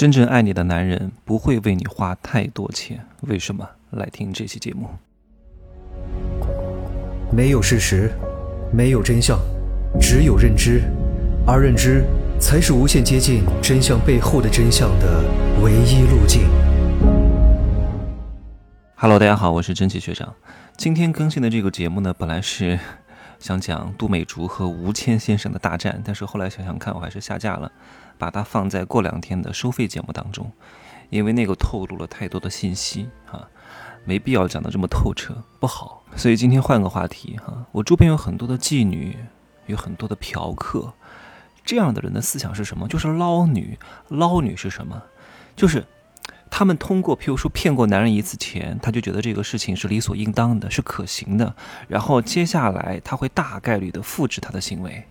真正爱你的男人不会为你花太多钱，为什么？来听这期节目。没有事实，没有真相，只有认知，而认知才是无限接近真相背后的真相的唯一路径。Hello，大家好，我是真奇学长。今天更新的这个节目呢，本来是想讲杜美竹和吴谦先生的大战，但是后来想想看，我还是下架了。把它放在过两天的收费节目当中，因为那个透露了太多的信息啊，没必要讲的这么透彻，不好。所以今天换个话题哈，我周边有很多的妓女，有很多的嫖客，这样的人的思想是什么？就是捞女，捞女是什么？就是。他们通过，譬如说骗过男人一次钱，他就觉得这个事情是理所应当的，是可行的。然后接下来他会大概率的复制他的行为，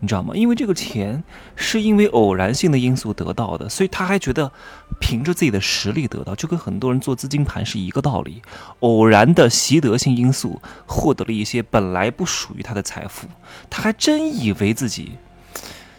你知道吗？因为这个钱是因为偶然性的因素得到的，所以他还觉得凭着自己的实力得到，就跟很多人做资金盘是一个道理。偶然的习得性因素获得了一些本来不属于他的财富，他还真以为自己。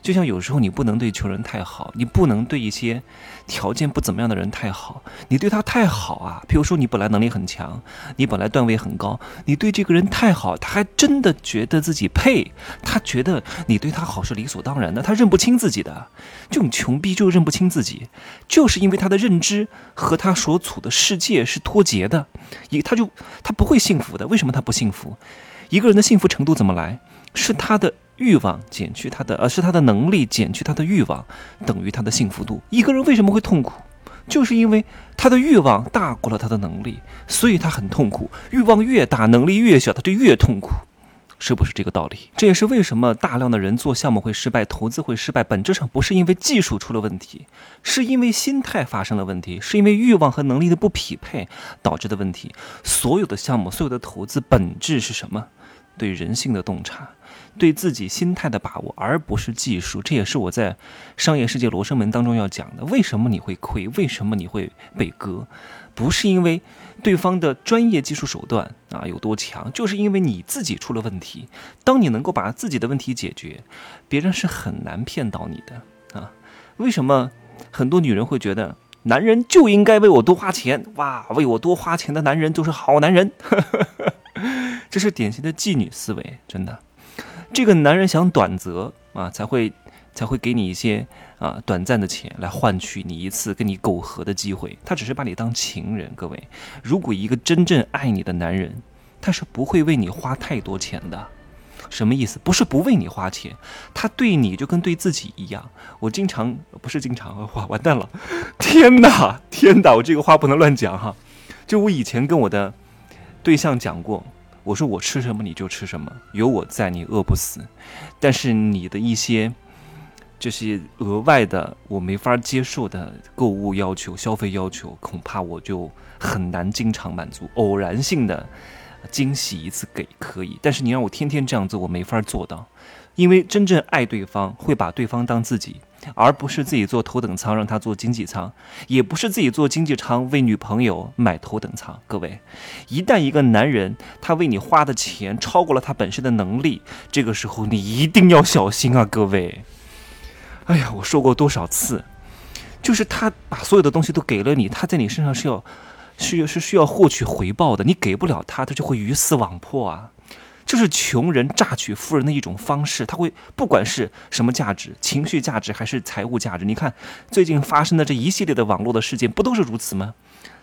就像有时候你不能对穷人太好，你不能对一些条件不怎么样的人太好。你对他太好啊，譬如说你本来能力很强，你本来段位很高，你对这个人太好，他还真的觉得自己配，他觉得你对他好是理所当然的，他认不清自己的。这种穷逼就认不清自己，就是因为他的认知和他所处的世界是脱节的，一他就他不会幸福的。为什么他不幸福？一个人的幸福程度怎么来？是他的。欲望减去他的，而是他的能力减去他的欲望，等于他的幸福度。一个人为什么会痛苦？就是因为他的欲望大过了他的能力，所以他很痛苦。欲望越大，能力越小，他就越痛苦，是不是这个道理？这也是为什么大量的人做项目会失败，投资会失败。本质上不是因为技术出了问题，是因为心态发生了问题，是因为欲望和能力的不匹配导致的问题。所有的项目，所有的投资，本质是什么？对人性的洞察。对自己心态的把握，而不是技术，这也是我在商业世界罗生门当中要讲的。为什么你会亏？为什么你会被割？不是因为对方的专业技术手段啊有多强，就是因为你自己出了问题。当你能够把自己的问题解决，别人是很难骗到你的啊。为什么很多女人会觉得男人就应该为我多花钱？哇，为我多花钱的男人就是好男人，这是典型的妓女思维，真的。这个男人想短择啊，才会才会给你一些啊短暂的钱来换取你一次跟你苟合的机会。他只是把你当情人。各位，如果一个真正爱你的男人，他是不会为你花太多钱的。什么意思？不是不为你花钱，他对你就跟对自己一样。我经常不是经常哇，完蛋了！天哪，天哪！我这个话不能乱讲哈。就我以前跟我的对象讲过。我说我吃什么你就吃什么，有我在你饿不死。但是你的一些这些额外的我没法接受的购物要求、消费要求，恐怕我就很难经常满足。偶然性的惊喜一次给可以，但是你让我天天这样做，我没法做到。因为真正爱对方，会把对方当自己。而不是自己坐头等舱让他坐经济舱，也不是自己坐经济舱为女朋友买头等舱。各位，一旦一个男人他为你花的钱超过了他本身的能力，这个时候你一定要小心啊！各位，哎呀，我说过多少次，就是他把所有的东西都给了你，他在你身上是要需要是需要获取回报的，你给不了他，他就会鱼死网破啊。就是穷人榨取富人的一种方式，他会不管是什么价值、情绪价值还是财务价值，你看最近发生的这一系列的网络的事件，不都是如此吗？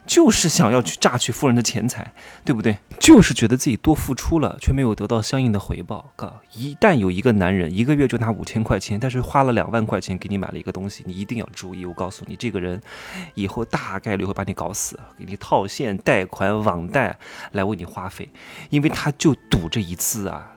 就是想要去榨取富人的钱财，对不对？就是觉得自己多付出了，却没有得到相应的回报。哥，一旦有一个男人一个月就拿五千块钱，但是花了两万块钱给你买了一个东西，你一定要注意。我告诉你，这个人以后大概率会把你搞死，给你套现、贷款、网贷来为你花费，因为他就赌这一次啊，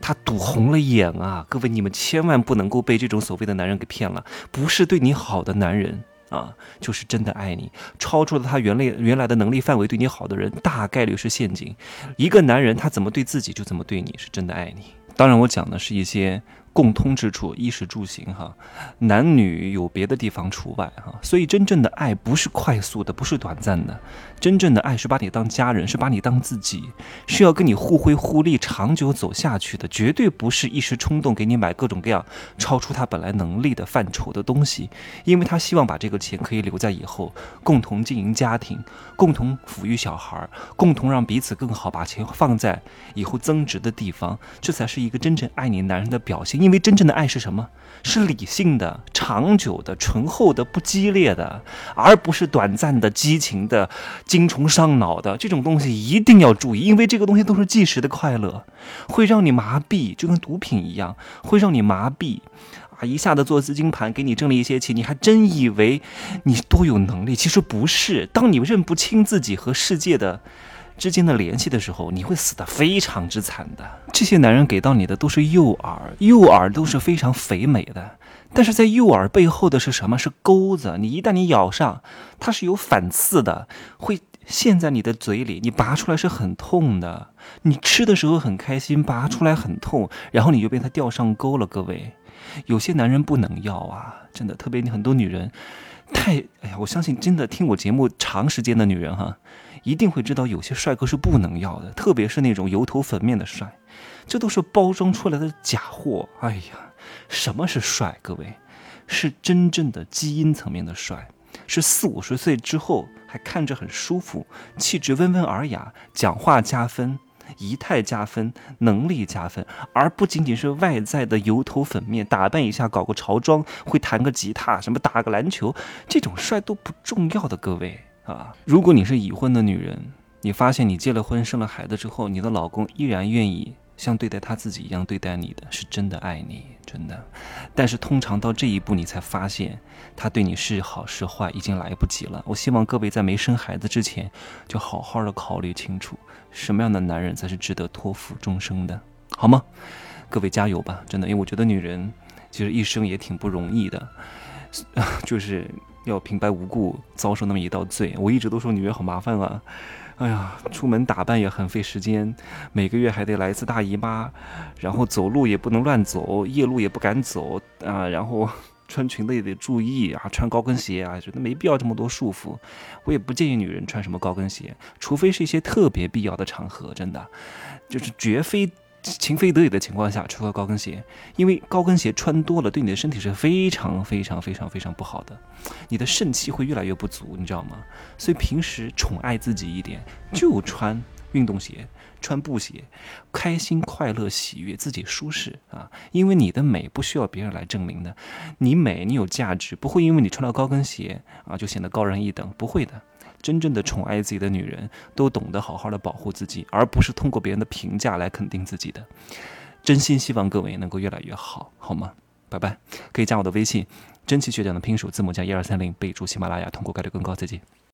他赌红了眼啊。各位，你们千万不能够被这种所谓的男人给骗了，不是对你好的男人。啊，就是真的爱你，超出了他原来原来的能力范围，对你好的人，大概率是陷阱。一个男人他怎么对自己，就怎么对你，是真的爱你。当然，我讲的是一些共通之处，衣食住行哈，男女有别的地方除外哈。所以真正的爱不是快速的，不是短暂的，真正的爱是把你当家人，是把你当自己，是要跟你互惠互利，长久走下去的，绝对不是一时冲动给你买各种各样超出他本来能力的范畴的东西，因为他希望把这个钱可以留在以后，共同经营家庭，共同抚育小孩，共同让彼此更好，把钱放在以后增值的地方，这才是一个真正爱你男人的表现。因为真正的爱是什么？是理性的、长久的、醇厚的、不激烈的，而不是短暂的、激情的、精虫上脑的。这种东西一定要注意，因为这个东西都是即时的快乐，会让你麻痹，就跟毒品一样，会让你麻痹。啊，一下子做资金盘，给你挣了一些钱，你还真以为你多有能力？其实不是。当你认不清自己和世界的。之间的联系的时候，你会死得非常之惨的。这些男人给到你的都是诱饵，诱饵都是非常肥美的，但是在诱饵背后的是什么？是钩子。你一旦你咬上，它是有反刺的，会陷在你的嘴里，你拔出来是很痛的。你吃的时候很开心，拔出来很痛，然后你就被他钓上钩了。各位，有些男人不能要啊，真的，特别你很多女人，太哎呀，我相信真的听我节目长时间的女人哈。一定会知道有些帅哥是不能要的，特别是那种油头粉面的帅，这都是包装出来的假货。哎呀，什么是帅？各位，是真正的基因层面的帅，是四五十岁之后还看着很舒服，气质温文尔雅，讲话加分，仪态加分，能力加分，而不仅仅是外在的油头粉面，打扮一下，搞个潮装，会弹个吉他，什么打个篮球，这种帅都不重要的，各位。啊，如果你是已婚的女人，你发现你结了婚、生了孩子之后，你的老公依然愿意像对待他自己一样对待你的，是真的爱你，真的。但是通常到这一步，你才发现他对你是好是坏，已经来不及了。我希望各位在没生孩子之前，就好好的考虑清楚，什么样的男人才是值得托付终生的，好吗？各位加油吧，真的，因为我觉得女人其实一生也挺不容易的，就是。要平白无故遭受那么一道罪，我一直都说女人好麻烦啊！哎呀，出门打扮也很费时间，每个月还得来一次大姨妈，然后走路也不能乱走，夜路也不敢走啊，然后穿裙子也得注意啊，穿高跟鞋啊，觉得没必要这么多束缚。我也不建议女人穿什么高跟鞋，除非是一些特别必要的场合，真的，就是绝非。情非得已的情况下穿个高跟鞋，因为高跟鞋穿多了对你的身体是非常非常非常非常不好的，你的肾气会越来越不足，你知道吗？所以平时宠爱自己一点，就穿运动鞋、穿布鞋，开心、快乐、喜悦，自己舒适啊！因为你的美不需要别人来证明的，你美，你有价值，不会因为你穿了高跟鞋啊就显得高人一等，不会的。真正的宠爱自己的女人，都懂得好好的保护自己，而不是通过别人的评价来肯定自己的。真心希望各位能够越来越好，好吗？拜拜。可以加我的微信，真奇学长的拼手字母加一二三零，备注喜马拉雅，通过概率更高。再见。